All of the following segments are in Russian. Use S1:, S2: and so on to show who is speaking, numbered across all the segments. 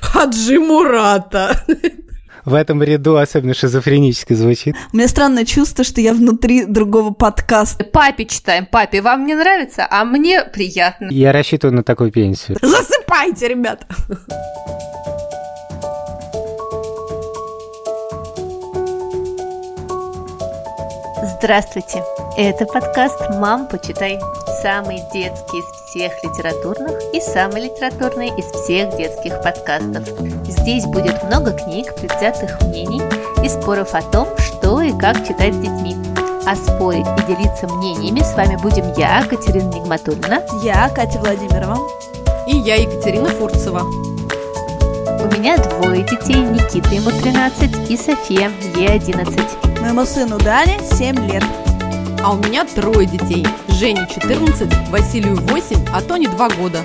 S1: Хаджи Мурата.
S2: В этом ряду особенно шизофренически звучит.
S3: У меня странное чувство, что я внутри другого подкаста.
S4: Папе читаем. Папе, вам не нравится, а мне приятно.
S2: Я рассчитываю на такую пенсию.
S1: Засыпайте, ребята.
S4: Здравствуйте! Это подкаст «Мам, почитай». Самый детский из всех литературных и самый литературный из всех детских подкастов. Здесь будет много книг, предвзятых мнений и споров о том, что и как читать с детьми. А спорить и делиться мнениями с вами будем я, Катерина Нигматульна.
S3: Я, Катя Владимирова.
S1: И я, Екатерина Фурцева.
S4: У меня двое детей, Никита ему 13 и София, ей 11.
S3: Моему сыну Дане 7 лет.
S1: А у меня трое детей. Жене 14, Василию 8, а Тоне 2 года.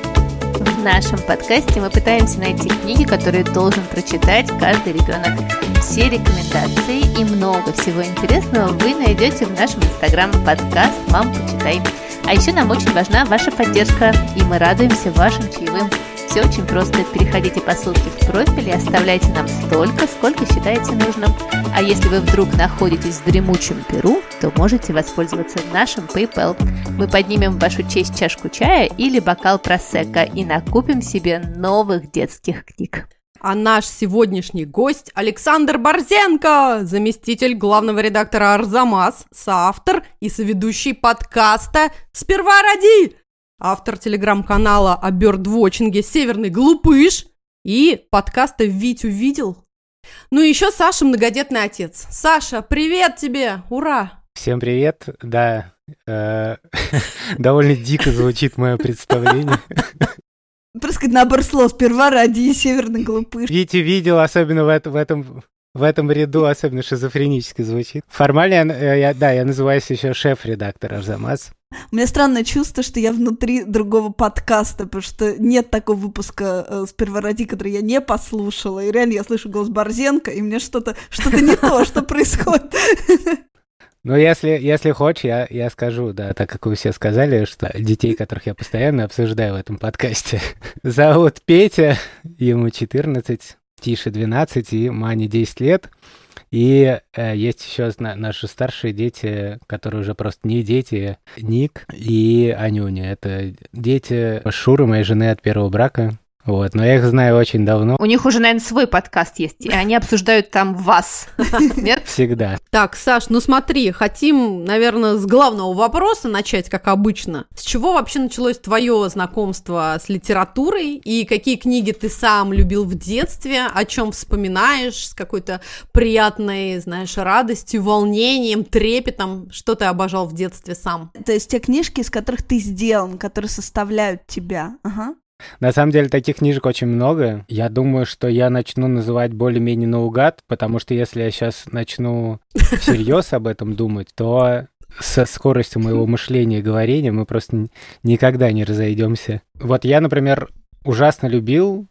S4: В нашем подкасте мы пытаемся найти книги, которые должен прочитать каждый ребенок. Все рекомендации и много всего интересного вы найдете в нашем инстаграм подкаст «Мам, почитай». А еще нам очень важна ваша поддержка, и мы радуемся вашим чаевым. Все очень просто. Переходите по ссылке в профиль и оставляйте нам столько, сколько считаете нужным. А если вы вдруг находитесь в дремучем Перу, то можете воспользоваться нашим PayPal. Мы поднимем в вашу честь чашку чая или бокал просека и накупим себе новых детских книг.
S1: А наш сегодняшний гость Александр Борзенко, заместитель главного редактора «Арзамас», соавтор и соведущий подкаста «Сперва ради», автор телеграм-канала о бёрдвотчинге «Северный глупыш» и подкаста «Вить увидел». Ну и еще Саша многодетный отец. Саша, привет тебе! Ура!
S2: Всем привет, да. э, Довольно дико звучит мое представление.
S3: Просто набор слов. Сперва ради северный глупыш.
S2: Витя видел, особенно в, это- в этом в этом ряду особенно шизофренически звучит. Формально, я, э, я- да, я называюсь еще шеф-редактор Арзамас.
S3: У меня странное чувство, что я внутри другого подкаста, потому что нет такого выпуска э, «Сперва ради», который я не послушала. И реально я слышу голос Борзенко, и мне что-то что не то, что происходит.
S2: Ну, если, если хочешь, я, я скажу, да, так как вы все сказали, что детей, которых я постоянно обсуждаю в этом подкасте, зовут Петя, ему 14, Тише 12 и Мане 10 лет. И э, есть еще зна- наши старшие дети, которые уже просто не дети, Ник и Анюня. Это дети Шуры, моей жены от первого брака. Вот, но я их знаю очень давно,
S4: У них уже, наверное, свой подкаст есть, и они обсуждают там вас. Нет?
S2: всегда.
S1: Так, Саш, ну смотри, хотим, наверное, с главного вопроса начать, как обычно. С чего вообще началось твое знакомство с литературой и какие книги ты сам любил в детстве, о чем вспоминаешь с какой-то приятной, знаешь, радостью, волнением, трепетом, что ты обожал в детстве сам?
S3: То есть те книжки, из которых ты сделан, которые составляют тебя. Ага.
S2: На самом деле таких книжек очень много. Я думаю, что я начну называть более-менее наугад, потому что если я сейчас начну всерьез об этом думать, то со скоростью моего мышления и говорения мы просто никогда не разойдемся. Вот я, например, ужасно любил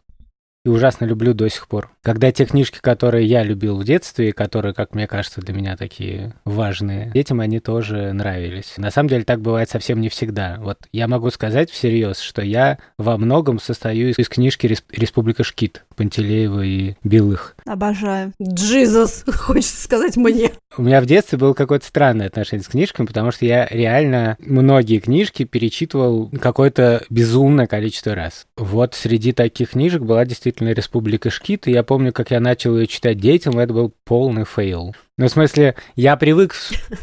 S2: и ужасно люблю до сих пор. Когда те книжки, которые я любил в детстве, и которые, как мне кажется, для меня такие важные, детям они тоже нравились. На самом деле так бывает совсем не всегда. Вот я могу сказать всерьез, что я во многом состою из, из книжки «Рес- «Республика Шкит» Пантелеева и Белых.
S3: Обожаю.
S1: Джизус, хочется сказать мне.
S2: У меня в детстве было какое-то странное отношение с книжками, потому что я реально многие книжки перечитывал какое-то безумное количество раз. Вот среди таких книжек была действительно «Республика ШКИД», и я помню, как я начал ее читать детям, это был полный fail. Ну, в смысле, я привык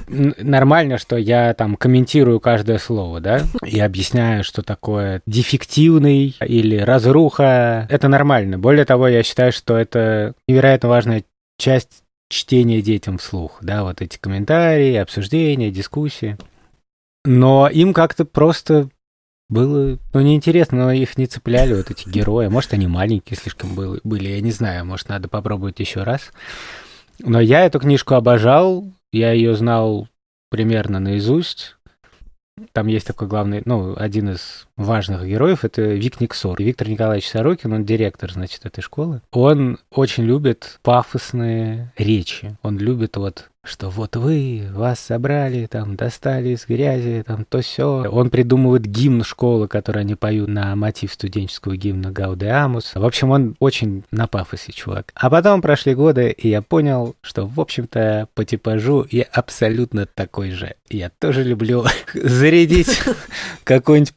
S2: нормально, что я там комментирую каждое слово, да, и объясняю, что такое дефективный или разруха. Это нормально. Более того, я считаю, что это невероятно важная часть чтения детям вслух, да, вот эти комментарии, обсуждения, дискуссии. Но им как-то просто было, ну, неинтересно, но их не цепляли вот эти герои. Может, они маленькие слишком были, я не знаю, может, надо попробовать еще раз. Но я эту книжку обожал, я ее знал примерно наизусть. Там есть такой главный, ну, один из важных героев — это Вик Никсор. Виктор Николаевич Сорокин, он директор, значит, этой школы. Он очень любит пафосные речи. Он любит вот что вот вы, вас собрали, там, достали из грязи, там, то все. Он придумывает гимн школы, который они поют на мотив студенческого гимна Гаудеамус. В общем, он очень на пафосе, чувак. А потом прошли годы, и я понял, что, в общем-то, по типажу я абсолютно такой же. Я тоже люблю зарядить какую-нибудь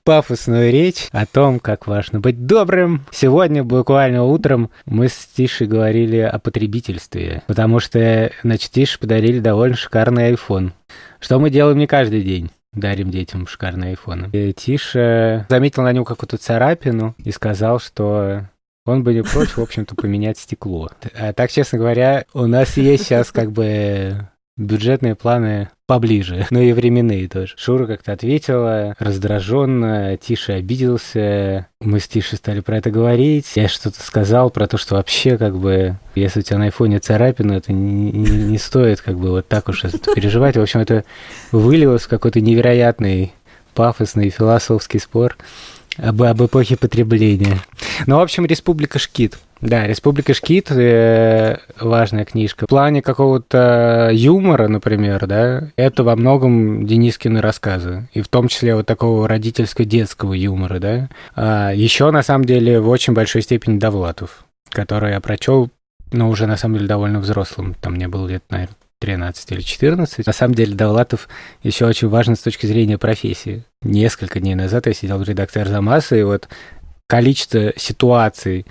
S2: пафосную речь о том, как важно быть добрым. Сегодня, буквально утром, мы с Тишей говорили о потребительстве, потому что, значит, Тише подарили довольно шикарный iPhone. Что мы делаем не каждый день дарим детям шикарные айфоны. И Тиша заметил на нем какую-то царапину и сказал, что он бы не прочь, в общем-то, поменять стекло. А так, честно говоря, у нас есть сейчас как бы бюджетные планы поближе, но и временные тоже. Шура как-то ответила раздраженно, Тиша обиделся. Мы с Тишей стали про это говорить. Я что-то сказал про то, что вообще как бы, если у тебя на айфоне царапина, это не, не, не стоит как бы вот так уж это переживать. В общем, это вылилось в какой-то невероятный пафосный философский спор об, об эпохе потребления. Ну, в общем, Республика Шкит. Да, «Республика Шкит» э, важная книжка. В плане какого-то юмора, например, да, это во многом Денискины рассказы. И в том числе вот такого родительско-детского юмора, да. А еще, на самом деле, в очень большой степени Довлатов, который я прочел, но уже, на самом деле, довольно взрослым. Там мне было лет, наверное, 13 или 14. На самом деле Довлатов еще очень важен с точки зрения профессии. Несколько дней назад я сидел в редакции Арзамаса, и вот количество ситуаций,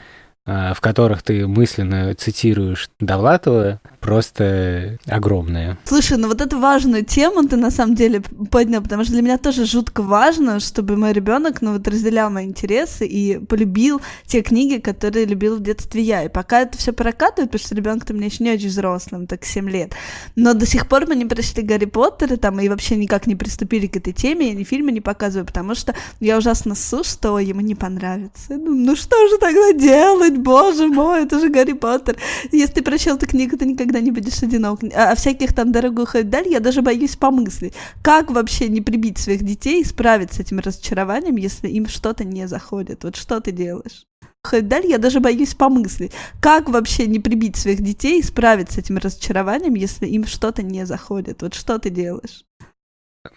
S2: в которых ты мысленно цитируешь Довлатова, просто огромная.
S3: Слушай, ну вот эту важную тему ты на самом деле поднял, потому что для меня тоже жутко важно, чтобы мой ребенок, ну вот разделял мои интересы и полюбил те книги, которые любил в детстве я. И пока это все прокатывает, потому что ребенок то меня еще не очень взрослым, так 7 лет. Но до сих пор мы не прочли Гарри Поттера там и вообще никак не приступили к этой теме, я ни фильмы не показываю, потому что я ужасно ссу, что ему не понравится. Ну, ну что же тогда делать, боже мой, это же Гарри Поттер. Если ты прочел эту книгу, ты никогда не будешь одинок. А, а всяких там дорогих даль я даже боюсь помыслить. Как вообще не прибить своих детей и справиться с этим разочарованием, если им что-то не заходит? Вот что ты делаешь? Даль я даже боюсь помыслить. Как вообще не прибить своих детей и справиться с этим разочарованием, если им что-то не заходит? Вот что ты делаешь?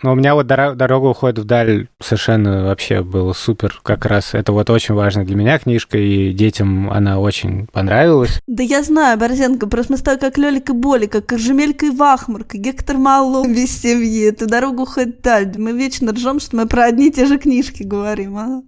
S2: Но у меня вот дорога, дорога уходит вдаль совершенно вообще было супер. Как раз это вот очень важно для меня книжка, и детям она очень понравилась.
S3: Да я знаю, Борзенко, просто мы с тобой как Лёлик и Боли, как Коржемелька и Вахмурка, Гектор Малу без семьи, эту дорогу уходит вдаль. Мы вечно ржем, что мы про одни и те же книжки говорим, а?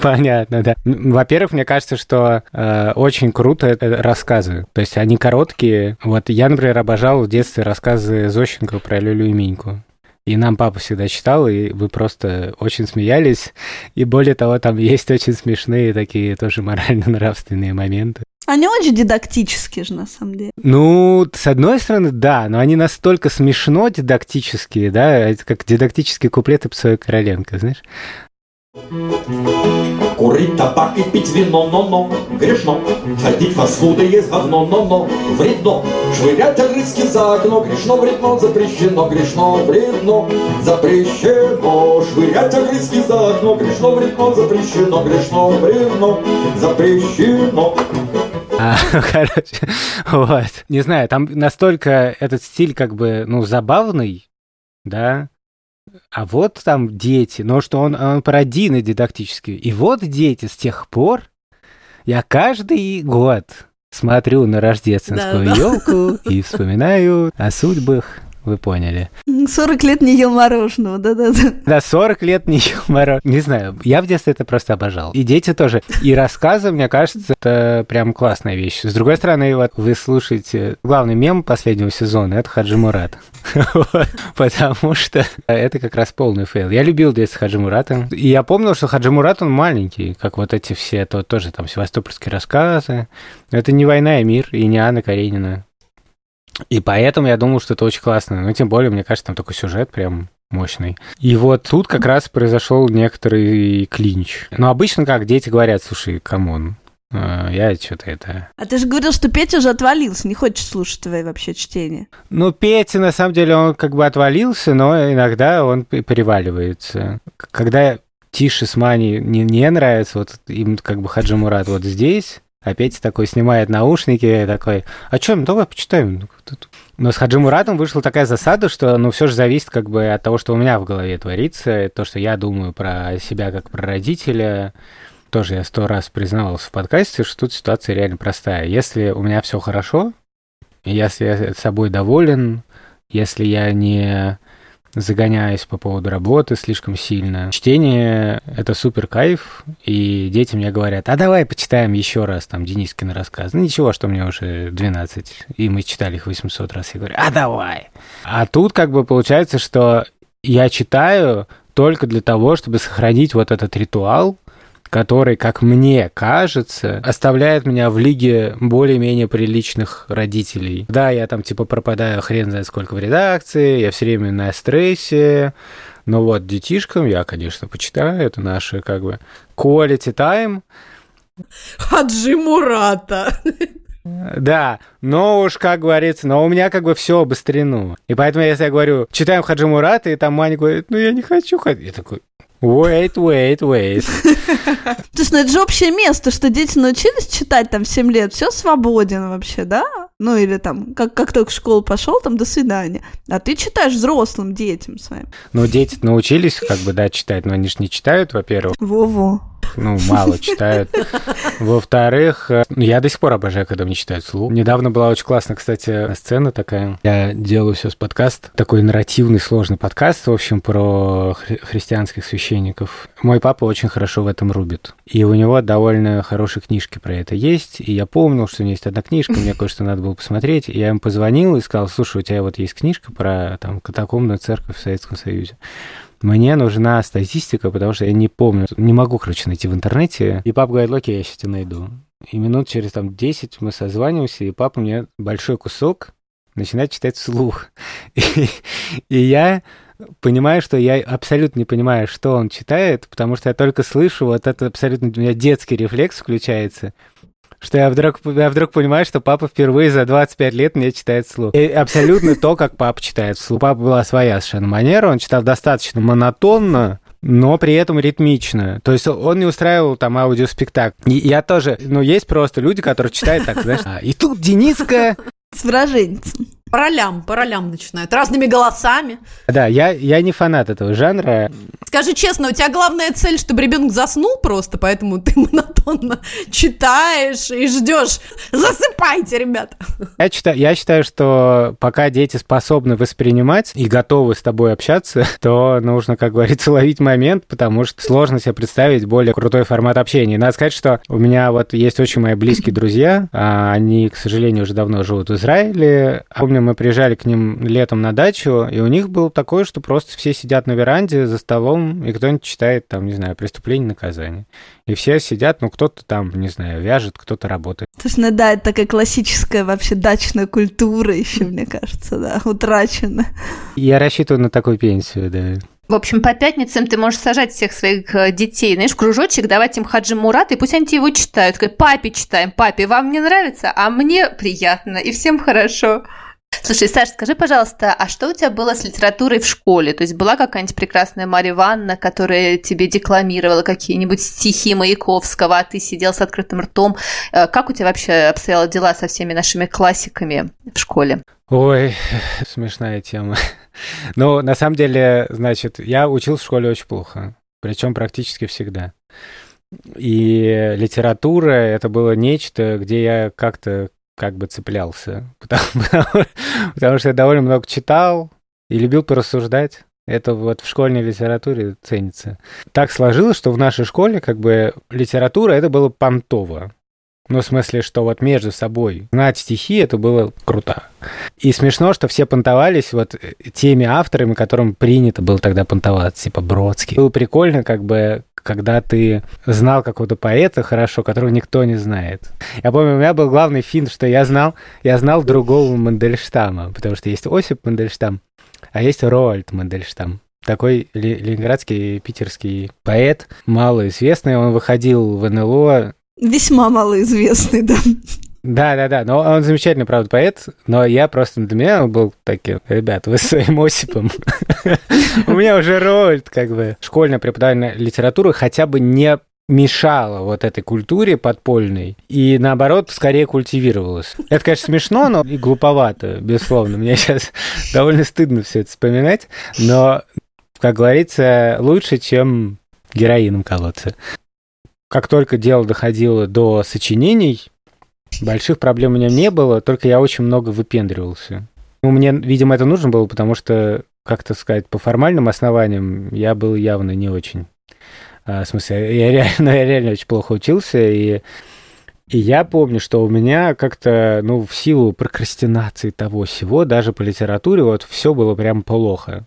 S2: Понятно, да. Во-первых, мне кажется, что э, очень круто это рассказы. То есть они короткие. Вот я, например, обожал в детстве рассказы Зощенко про Лёлю и Миньку. И нам папа всегда читал, и вы просто очень смеялись. И более того, там есть очень смешные такие тоже морально-нравственные моменты.
S3: Они очень дидактические же, на самом деле.
S2: Ну, с одной стороны, да, но они настолько смешно дидактические, да, это как дидактические куплеты Псоя Короленко, знаешь.
S5: Курить табак и пить вино, но-но, грешно. Ходить в фастфуды есть говно, но-но, вредно. Швырять огрызки за окно, грешно, вредно, запрещено, грешно, вредно, запрещено. Швырять огрызки за окно, грешно, вредно, запрещено, грешно, вредно, запрещено.
S2: А, короче, вот. Не знаю, там настолько этот стиль как бы, ну, забавный, да, а вот там дети, но что он, он пародийный дидактический. И вот дети с тех пор, я каждый год смотрю на рождественскую да, елку да. и вспоминаю о судьбах вы поняли.
S3: 40 лет не ел мороженого, да-да-да.
S2: Да, 40 лет не ел мороженого. Не знаю, я в детстве это просто обожал. И дети тоже. И рассказы, мне кажется, это прям классная вещь. С другой стороны, вот вы слушаете главный мем последнего сезона, это Хаджи Мурат. Потому что это как раз полный fail. Я любил в детстве Хаджи Мурата. И я помнил, что Хаджи Мурат, он маленький, как вот эти все, то тоже там севастопольские рассказы. Это не «Война и мир» и не Анна Каренина. И поэтому я думал, что это очень классно. Ну, тем более, мне кажется, там такой сюжет прям мощный. И вот тут как раз произошел некоторый клинч. Но обычно как дети говорят, слушай, come on, а, я что-то это...
S3: А ты же говорил, что Петя уже отвалился, не хочешь слушать твои вообще чтения.
S2: Ну, Петя, на самом деле, он как бы отвалился, но иногда он переваливается. Когда Тише с Мани не, не нравится, вот им как бы Хаджи Мурат вот здесь, опять такой снимает наушники, такой, а что, ну давай почитаем. Но с Хаджи Муратом вышла такая засада, что ну все же зависит как бы от того, что у меня в голове творится, то, что я думаю про себя как про родителя. Тоже я сто раз признавался в подкасте, что тут ситуация реально простая. Если у меня все хорошо, если я собой доволен, если я не загоняюсь по поводу работы слишком сильно. Чтение — это супер кайф, и дети мне говорят, а давай почитаем еще раз там Денискин рассказ. Ну ничего, что мне уже 12, и мы читали их 800 раз. Я говорю, а давай. А тут как бы получается, что я читаю только для того, чтобы сохранить вот этот ритуал, который, как мне кажется, оставляет меня в лиге более-менее приличных родителей. Да, я там типа пропадаю хрен знает сколько в редакции, я все время на стрессе, но вот детишкам я, конечно, почитаю, это наши как бы quality time.
S1: Хаджи Мурата.
S2: Да, но уж, как говорится, но у меня как бы все обострено. И поэтому, если я говорю, читаем Хаджи Мурата, и там Маня говорит, ну я не хочу ходить. Я такой, Wait, wait, wait.
S3: То есть, ну это же общее место, что дети научились читать там в 7 лет, все свободен вообще, да? Ну или там, как, как только в школу пошел, там до свидания. А ты читаешь взрослым детям своим.
S2: Ну, дети научились, как бы, да, читать, но они же не читают, во-первых.
S3: Во-во
S2: ну, мало читают. Во-вторых, э, я до сих пор обожаю, когда мне читают вслух. Недавно была очень классная, кстати, сцена такая. Я делаю сейчас подкаст, такой нарративный, сложный подкаст, в общем, про хри- христианских священников. Мой папа очень хорошо в этом рубит. И у него довольно хорошие книжки про это есть. И я помнил, что у него есть одна книжка, мне кое-что надо было посмотреть. И я ему позвонил и сказал, слушай, у тебя вот есть книжка про там катакомную церковь в Советском Союзе. Мне нужна статистика, потому что я не помню, не могу, короче, найти в интернете. И папа говорит, окей, я сейчас тебя найду. И минут через там 10 мы созваниваемся, и папа мне большой кусок начинает читать вслух. И, и я понимаю, что я абсолютно не понимаю, что он читает, потому что я только слышу, вот это абсолютно у меня детский рефлекс включается что я вдруг, я вдруг понимаю, что папа впервые за 25 лет мне читает вслух. И абсолютно то, как папа читает вслух. У папы была своя совершенно манера, он читал достаточно монотонно, но при этом ритмично. То есть он не устраивал там аудиоспектакль. И я тоже, ну, есть просто люди, которые читают так, знаешь, а, и тут Дениска...
S3: С выраженцем.
S1: По ролям, по ролям начинают, разными голосами.
S2: Да, я, я не фанат этого жанра.
S1: Скажи честно, у тебя главная цель, чтобы ребенок заснул просто, поэтому ты монотонно читаешь и ждешь. Засыпайте, ребята.
S2: Я считаю, я считаю, что пока дети способны воспринимать и готовы с тобой общаться, то нужно, как говорится, ловить момент, потому что сложно себе представить более крутой формат общения. Надо сказать, что у меня вот есть очень мои близкие друзья, а они, к сожалению, уже давно живут в Израиле. Помню, мы приезжали к ним летом на дачу, и у них было такое, что просто все сидят на веранде за столом, и кто-нибудь читает там, не знаю, преступление, наказание. И все сидят, ну, кто-то там, не знаю, вяжет, кто-то работает.
S3: Есть, ну да, это такая классическая вообще дачная культура еще, мне кажется, да, утрачена.
S2: Я рассчитываю на такую пенсию, да.
S4: В общем, по пятницам ты можешь сажать всех своих э, детей, знаешь, в кружочек, давать им Хаджи Мурат, и пусть они его читают. Сказать, папе читаем, папе, вам не нравится, а мне приятно, и всем хорошо. Слушай, Саш, скажи, пожалуйста, а что у тебя было с литературой в школе? То есть была какая-нибудь прекрасная Марья Ивановна, которая тебе декламировала какие-нибудь стихи Маяковского, а ты сидел с открытым ртом? Э, как у тебя вообще обстояли дела со всеми нашими классиками в школе?
S2: Ой, смешная тема. Ну, на самом деле, значит, я учился в школе очень плохо, причем практически всегда. И литература — это было нечто, где я как-то как бы цеплялся, потому, потому, что я довольно много читал и любил порассуждать. Это вот в школьной литературе ценится. Так сложилось, что в нашей школе как бы литература это было понтово. Ну, в смысле, что вот между собой знать стихи, это было круто. И смешно, что все понтовались вот теми авторами, которым принято было тогда понтоваться, типа Бродский. Было прикольно, как бы, когда ты знал какого-то поэта хорошо, которого никто не знает. Я помню, у меня был главный финт, что я знал, я знал другого Мандельштама, потому что есть Осип Мандельштам, а есть Роальд Мандельштам такой ленинградский питерский поэт, малоизвестный. Он выходил в НЛО
S3: Весьма малоизвестный, да.
S2: Да, да, да. Но он замечательный, правда, поэт. Но я просто для меня он был таким, ребят, вы своим Осипом. У меня уже роль, как бы, школьная преподавание литературы хотя бы не мешала вот этой культуре подпольной и, наоборот, скорее культивировалась. Это, конечно, смешно, но и глуповато, безусловно. Мне сейчас довольно стыдно все это вспоминать, но, как говорится, лучше, чем героином колоться. Как только дело доходило до сочинений, больших проблем у меня не было, только я очень много выпендривался. Ну, мне, видимо, это нужно было, потому что, как-то сказать, по формальным основаниям я был явно не очень а, в смысле, я реально, я реально очень плохо учился, и, и я помню, что у меня как-то, ну, в силу прокрастинации того всего, даже по литературе, вот все было прям плохо.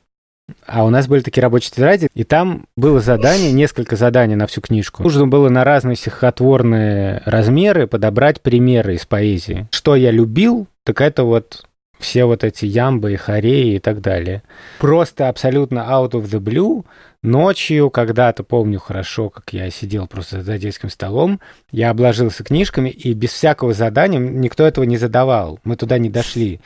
S2: А у нас были такие рабочие тетради, и там было задание, несколько заданий на всю книжку. Нужно было на разные стихотворные размеры подобрать примеры из поэзии. Что я любил, так это вот все вот эти ямбы и хореи и так далее. Просто абсолютно out of the blue Ночью, когда-то помню хорошо, как я сидел просто за детским столом, я обложился книжками, и без всякого задания никто этого не задавал. Мы туда не дошли.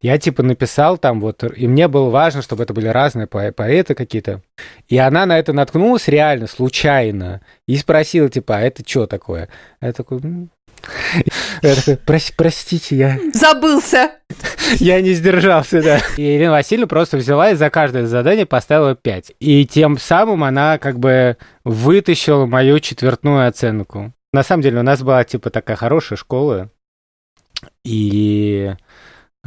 S2: Я типа написал там вот, и мне было важно, чтобы это были разные по поэты какие-то. И она на это наткнулась реально, случайно, и спросила типа, а это что такое? Я такой, я такой, Прос, простите, я...
S1: Забылся!
S2: Я не сдержался, да. И Ирина Васильевна просто взяла и за каждое задание поставила 5. И тем самым она как бы вытащила мою четвертную оценку. На самом деле у нас была типа такая хорошая школа. И,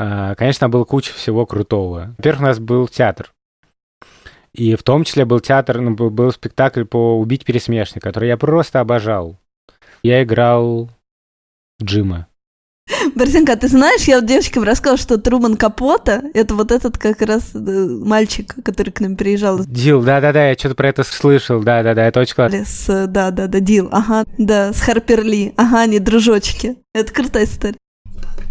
S2: а, конечно, было куча всего крутого. Во-первых, у нас был театр. И в том числе был театр, ну, был спектакль по «Убить пересмешника», который я просто обожал. Я играл Джима.
S3: Борисенко, а ты знаешь, я девочкам рассказала, что Труман Капота — это вот этот как раз э, мальчик, который к нам приезжал.
S2: Дил, да-да-да, я что-то про это слышал, да-да-да, это очень классно.
S3: С, да-да-да, Дил, ага, да, с Харперли, ага, они дружочки. Это крутая история.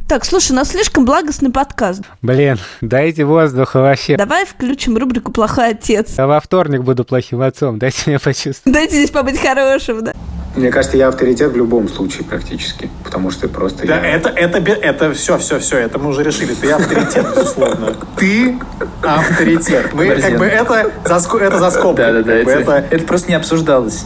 S3: Так, слушай, у нас слишком благостный подкаст.
S2: Блин, дайте воздуха вообще.
S3: Давай включим рубрику «Плохой отец».
S2: Я во вторник буду плохим отцом, дайте мне почувствовать.
S3: Дайте здесь побыть хорошим, да.
S6: Мне кажется, я авторитет в любом случае практически, потому что просто
S7: Да,
S6: я...
S7: это, это, это все, все, все, это мы уже решили. Ты авторитет, безусловно. Ты авторитет. Мы как бы это за, это за скобкой.
S8: Да, да, да. Это просто не обсуждалось.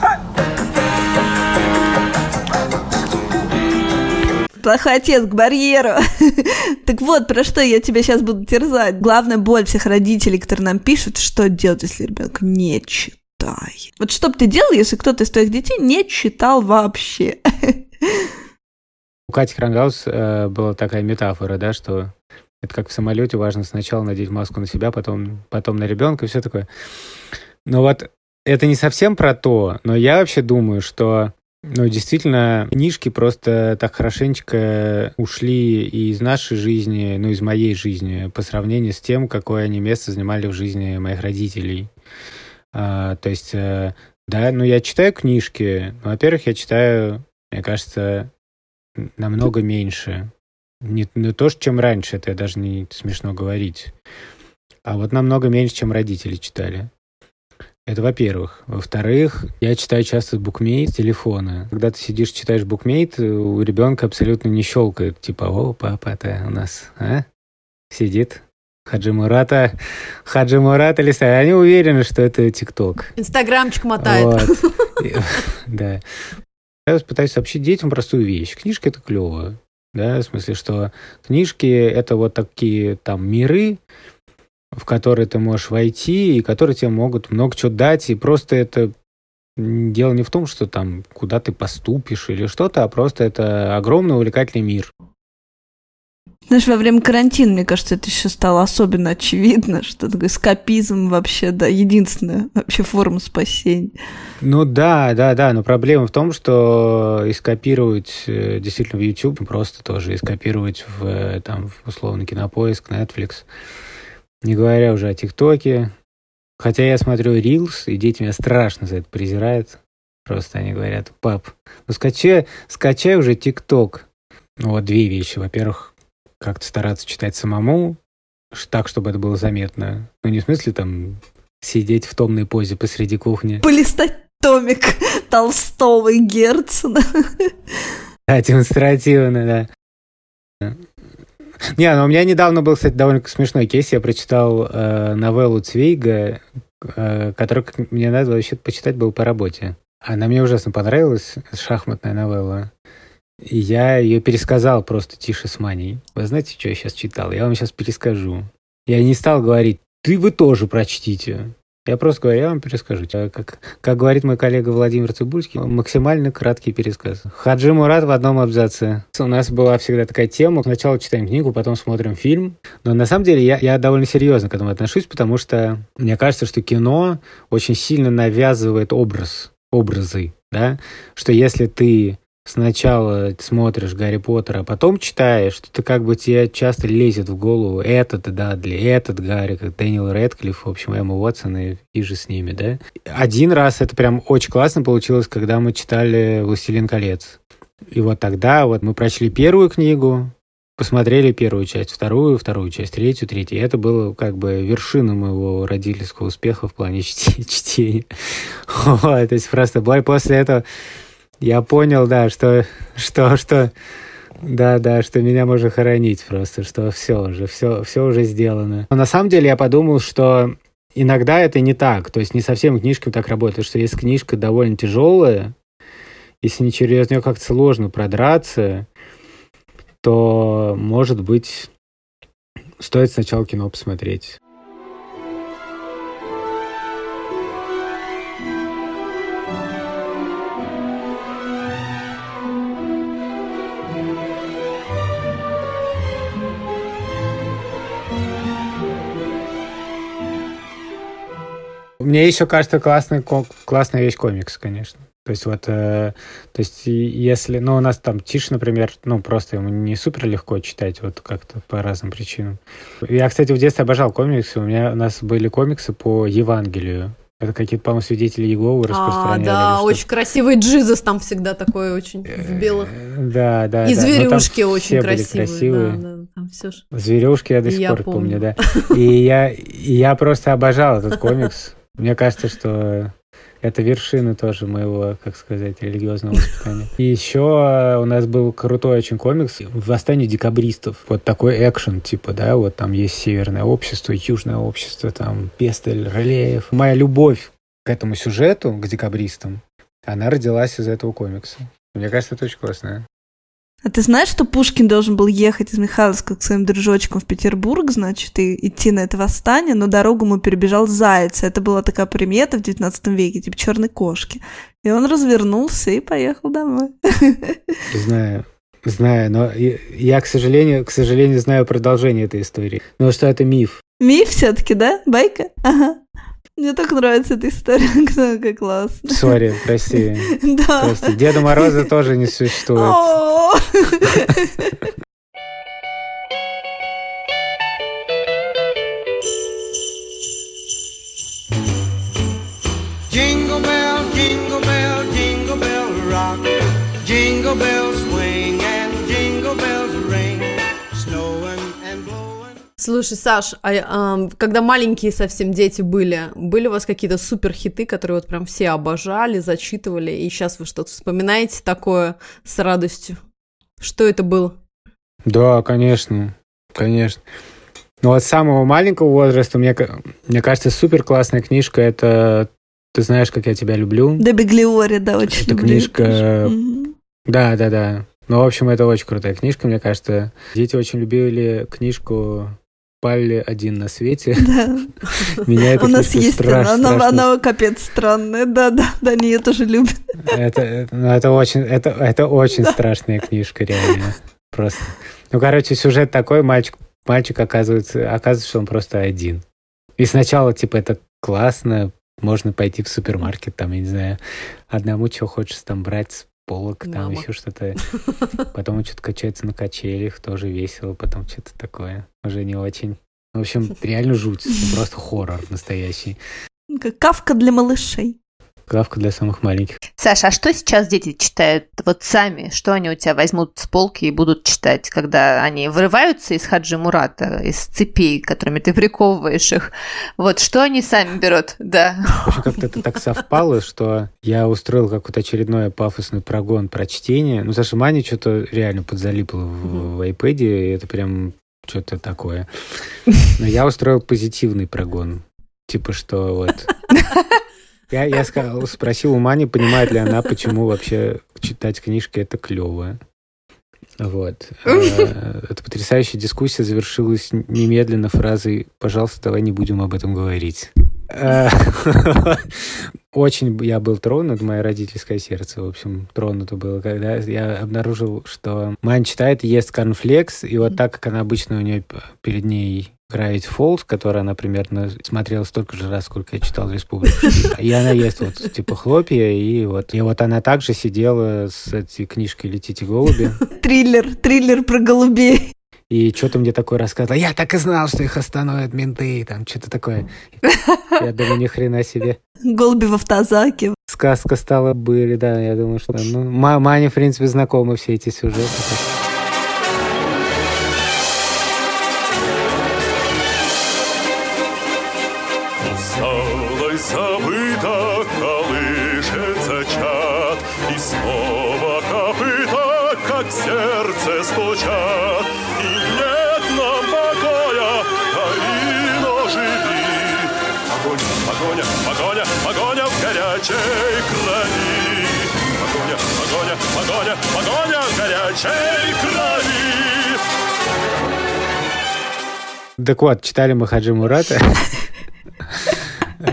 S3: Плохой отец к барьеру. так вот, про что я тебя сейчас буду терзать. Главная боль всех родителей, которые нам пишут, что делать, если ребенок не читает. Вот что бы ты делал, если кто-то из твоих детей не читал вообще?
S2: У Кати Крангаус э, была такая метафора, да, что это как в самолете, важно сначала надеть маску на себя, потом, потом на ребенка и все такое. Но вот это не совсем про то, но я вообще думаю, что ну, действительно, книжки просто так хорошенечко ушли и из нашей жизни, ну, из моей жизни, по сравнению с тем, какое они место занимали в жизни моих родителей. А, то есть, э, да, ну, я читаю книжки. Во-первых, я читаю, мне кажется, намного меньше. Не, не то, чем раньше, это даже не смешно говорить. А вот намного меньше, чем родители читали. Это во-первых. Во-вторых, я читаю часто букмейт с телефона. Когда ты сидишь, читаешь букмейт, у ребенка абсолютно не щелкает. Типа, о, папа-то у нас, а? Сидит. Хаджи Мурата, Хаджи Мурата листает. Они уверены, что это ТикТок.
S1: Инстаграмчик мотает.
S2: Вот. Да. Я пытаюсь сообщить детям простую вещь. Книжки — это клево. Да, в смысле, что книжки — это вот такие там миры, в которые ты можешь войти, и которые тебе могут много чего дать, и просто это дело не в том, что там куда ты поступишь или что-то, а просто это огромный увлекательный мир.
S3: Знаешь, во время карантина, мне кажется, это еще стало особенно очевидно, что такой скопизм вообще, да, единственная вообще форма спасения.
S2: Ну да, да, да, но проблема в том, что и скопировать э, действительно в YouTube, просто тоже и скопировать в, э, там, условно, Кинопоиск, Netflix, не говоря уже о ТикТоке. Хотя я смотрю Reels, и дети меня страшно за это презирают. Просто они говорят, пап, ну скачай, скачай уже ТикТок. Ну вот две вещи. Во-первых, как-то стараться читать самому, так, чтобы это было заметно. Ну не в смысле там сидеть в томной позе посреди кухни.
S3: Полистать томик Толстого и Герцена.
S2: Да, демонстративно, да. Не, ну у меня недавно был, кстати, довольно смешной кейс. Я прочитал э, новеллу Цвейга, э, которую мне надо вообще почитать был по работе. Она мне ужасно понравилась, шахматная новелла. И я ее пересказал просто тише с маней. Вы знаете, что я сейчас читал? Я вам сейчас перескажу. Я не стал говорить, ты вы тоже прочтите. Я просто говорю, я вам перескажу. Как, как говорит мой коллега Владимир Цибульский, максимально краткий пересказ. Хаджи Мурат в одном абзаце. У нас была всегда такая тема. Сначала читаем книгу, потом смотрим фильм. Но на самом деле я, я довольно серьезно к этому отношусь, потому что мне кажется, что кино очень сильно навязывает образ, образы. Да? Что если ты сначала смотришь Гарри Поттера, а потом читаешь, что ты как бы тебе часто лезет в голову этот Дадли, этот Гарри, как Дэниел Рэдклифф, в общем, Эмма Уотсон и, и же с ними, да. Один раз это прям очень классно получилось, когда мы читали «Властелин колец». И вот тогда вот мы прочли первую книгу, посмотрели первую часть, вторую, вторую часть, третью, третью. И это было как бы вершина моего родительского успеха в плане чтения. То есть просто после этого я понял, да, что, что, что, да, да, что меня можно хоронить просто, что все уже, все, все уже сделано. Но на самом деле я подумал, что иногда это не так, то есть не совсем книжка так работает, что если книжка довольно тяжелая, если не через нее как-то сложно продраться, то, может быть, стоит сначала кино посмотреть. Мне еще кажется классный, классная вещь комикс, конечно. То есть вот, э, то есть если, ну, у нас там Тиш, например, ну, просто ему не супер легко читать, вот как-то по разным причинам. Я, кстати, в детстве обожал комиксы, у меня, у нас были комиксы по Евангелию. Это какие-то, по-моему, свидетели Иеговы распространяли.
S1: А, да, очень красивый Джизус там всегда такой очень в белых.
S2: Э, да, да.
S1: И
S2: да.
S1: зверюшки очень красивые. красивые. Да, да,
S2: там все ж... Зверюшки я до сих пор помню. помню, да. И я, и я просто обожал этот комикс. Мне кажется, что это вершина тоже моего, как сказать, религиозного воспитания. И еще у нас был крутой очень комикс «Восстание декабристов». Вот такой экшен, типа, да, вот там есть северное общество, южное общество, там Пестель, Ролеев. Моя любовь к этому сюжету, к декабристам, она родилась из этого комикса. Мне кажется, это очень классно.
S3: А ты знаешь, что Пушкин должен был ехать из Михайловска к своим дружочкам в Петербург, значит, и идти на это восстание, но дорогу ему перебежал заяц. Это была такая примета в 19 веке, типа черной кошки. И он развернулся и поехал домой.
S2: Знаю. Знаю, но я, к сожалению, к сожалению, знаю продолжение этой истории. Но что это миф.
S3: Миф все-таки, да? Байка? Ага. Мне так нравится эта история, как классно.
S2: Сори, прости. Да. Просто Деда Мороза тоже не существует. Jingle bell, jingle bell, jingle bell rock. Jingle bells
S1: Слушай, Саш, а, а когда маленькие совсем дети были, были у вас какие-то супер хиты, которые вот прям все обожали, зачитывали, и сейчас вы что-то вспоминаете такое с радостью? Что это было?
S2: Да, конечно, конечно. Ну, от самого маленького возраста, мне, мне кажется, супер классная книжка это «Ты знаешь, как я тебя люблю».
S3: Да, Беглиори, да, очень
S2: Это люблю. книжка... Да, да, да. Ну, в общем, это очень крутая книжка, мне кажется. Дети очень любили книжку Палли один на свете. Да.
S3: Меня это У нас есть страш, она, страшно. она капец странная, да, да, да, они ее тоже любят.
S2: Это, ну, это очень, это, это очень страшная книжка, реально. Просто. Ну, короче, сюжет такой, мальчик, мальчик оказывается, оказывается, что он просто один. И сначала, типа, это классно, можно пойти в супермаркет, там, я не знаю, одному что хочется там брать полок, там еще что-то. Потом он что-то качается на качелях, тоже весело, потом что-то такое. Уже не очень. В общем, реально жуть. Просто хоррор настоящий.
S3: Кавка для малышей.
S2: Главка для самых маленьких.
S4: Саша, а что сейчас дети читают вот сами? Что они у тебя возьмут с полки и будут читать, когда они вырываются из Хаджи Мурата, из цепей, которыми ты приковываешь их? Вот, что они сами берут? Да.
S2: В общем, как-то это так совпало, что я устроил какой-то очередной пафосный прогон про чтение. Ну, Саша Маня что-то реально подзалипло в, в iPad, и это прям что-то такое. Но я устроил позитивный прогон. Типа что вот... Я, я сказал, спросил у Мани, понимает ли она, почему вообще читать книжки это клево. Вот. Э, эта потрясающая дискуссия завершилась немедленно фразой «пожалуйста, давай не будем об этом говорить». Э, очень я был тронут, мое родительское сердце, в общем, тронуто было, когда я обнаружил, что Мань читает ест конфлекс, и вот так, как она обычно у нее перед ней Gravity Falls, которую она примерно смотрела столько же раз, сколько я читал «Республику». И она есть вот типа хлопья, и вот, и вот она также сидела с этой книжкой «Летите голуби».
S3: Триллер, триллер про голубей.
S2: И что-то мне такое рассказывала. Я так и знал, что их остановят менты, там что-то такое. Я думаю, ни хрена себе.
S3: Голуби в автозаке.
S2: Сказка стала были, да, я думаю, что... Ну, Мане, в принципе, знакомы все эти сюжеты. Так вот, читали мы Хаджи Мурата.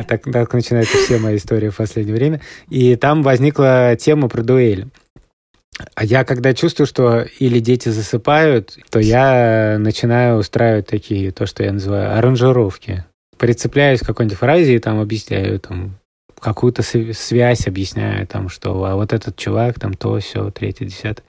S2: Так, так начинаются все мои истории в последнее время. И там возникла тема про дуэль. А я когда чувствую, что или дети засыпают, то я начинаю устраивать такие, то, что я называю аранжировки. Прицепляюсь к какой-нибудь фразе и там объясняю, там, какую-то связь объясняю, там, что а вот этот чувак, там, то, все, третье, десятое.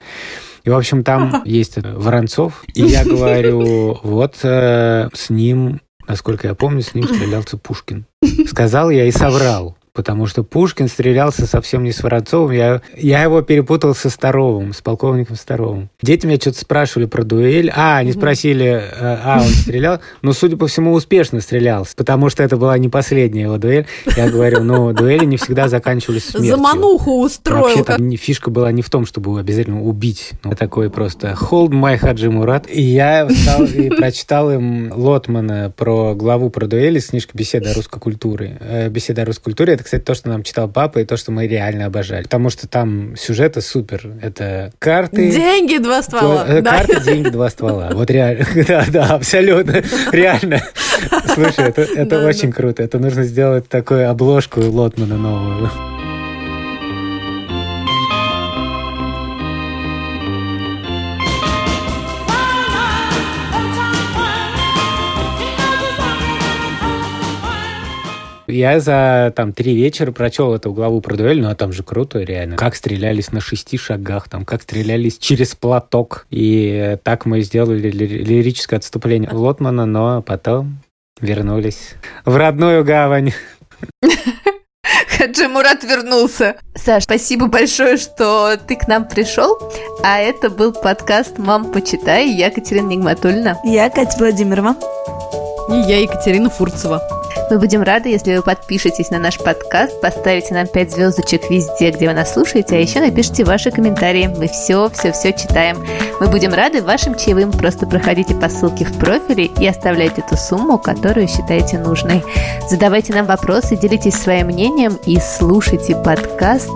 S2: И, в общем, там есть Воронцов, и я говорю, вот э, с ним, насколько я помню, с ним стрелялся Пушкин. Сказал я и соврал потому что Пушкин стрелялся совсем не с Воронцовым. Я, я его перепутал со Старовым, с полковником Старовым. Дети меня что-то спрашивали про дуэль. А, они спросили, э, а, он стрелял. Ну, судя по всему, успешно стрелялся, потому что это была не последняя его дуэль. Я говорю, ну, дуэли не всегда заканчивались смертью.
S1: Замануху устроил.
S2: Вообще-то фишка была не в том, чтобы обязательно убить. Ну, такой просто hold my Хаджи Мурат. И я встал и прочитал им Лотмана про главу про дуэли с книжкой «Беседа о русской культуре». Э, «Беседа о русской культуре» — это, кстати, то, что нам читал папа, и то, что мы реально обожали. Потому что там сюжеты супер. Это карты...
S1: Деньги, два ствола.
S2: Э, карты, деньги, два ствола. Вот реально. Да, да, абсолютно. Реально. Слушай, это, это очень круто. Это нужно сделать такую обложку Лотмана новую. Я за там три вечера прочел эту главу про дуэль, ну а там же круто, реально. Как стрелялись на шести шагах, там, как стрелялись через платок. И так мы сделали лирическое отступление Лотмана, но потом вернулись в родную гавань.
S4: Хаджи Мурат вернулся. Саш, спасибо большое, что ты к нам пришел. А это был подкаст «Мам, почитай». Я Катерина Нигматульна.
S3: Я Катя Владимирова.
S1: И я Екатерина Фурцева.
S4: Мы будем рады, если вы подпишетесь на наш подкаст, поставите нам 5 звездочек везде, где вы нас слушаете, а еще напишите ваши комментарии. Мы все, все, все читаем. Мы будем рады вашим чаевым. Просто проходите по ссылке в профиле и оставляйте ту сумму, которую считаете нужной. Задавайте нам вопросы, делитесь своим мнением и слушайте подкаст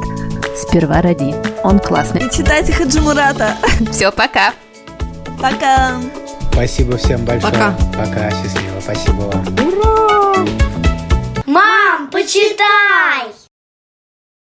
S4: «Сперва ради». Он классный.
S3: И читайте Хаджимурата.
S4: Все, пока.
S3: Пока.
S2: Спасибо всем большое.
S1: Пока.
S2: Пока, счастливо. Спасибо вам.
S1: Ура!
S8: Мам, почитай!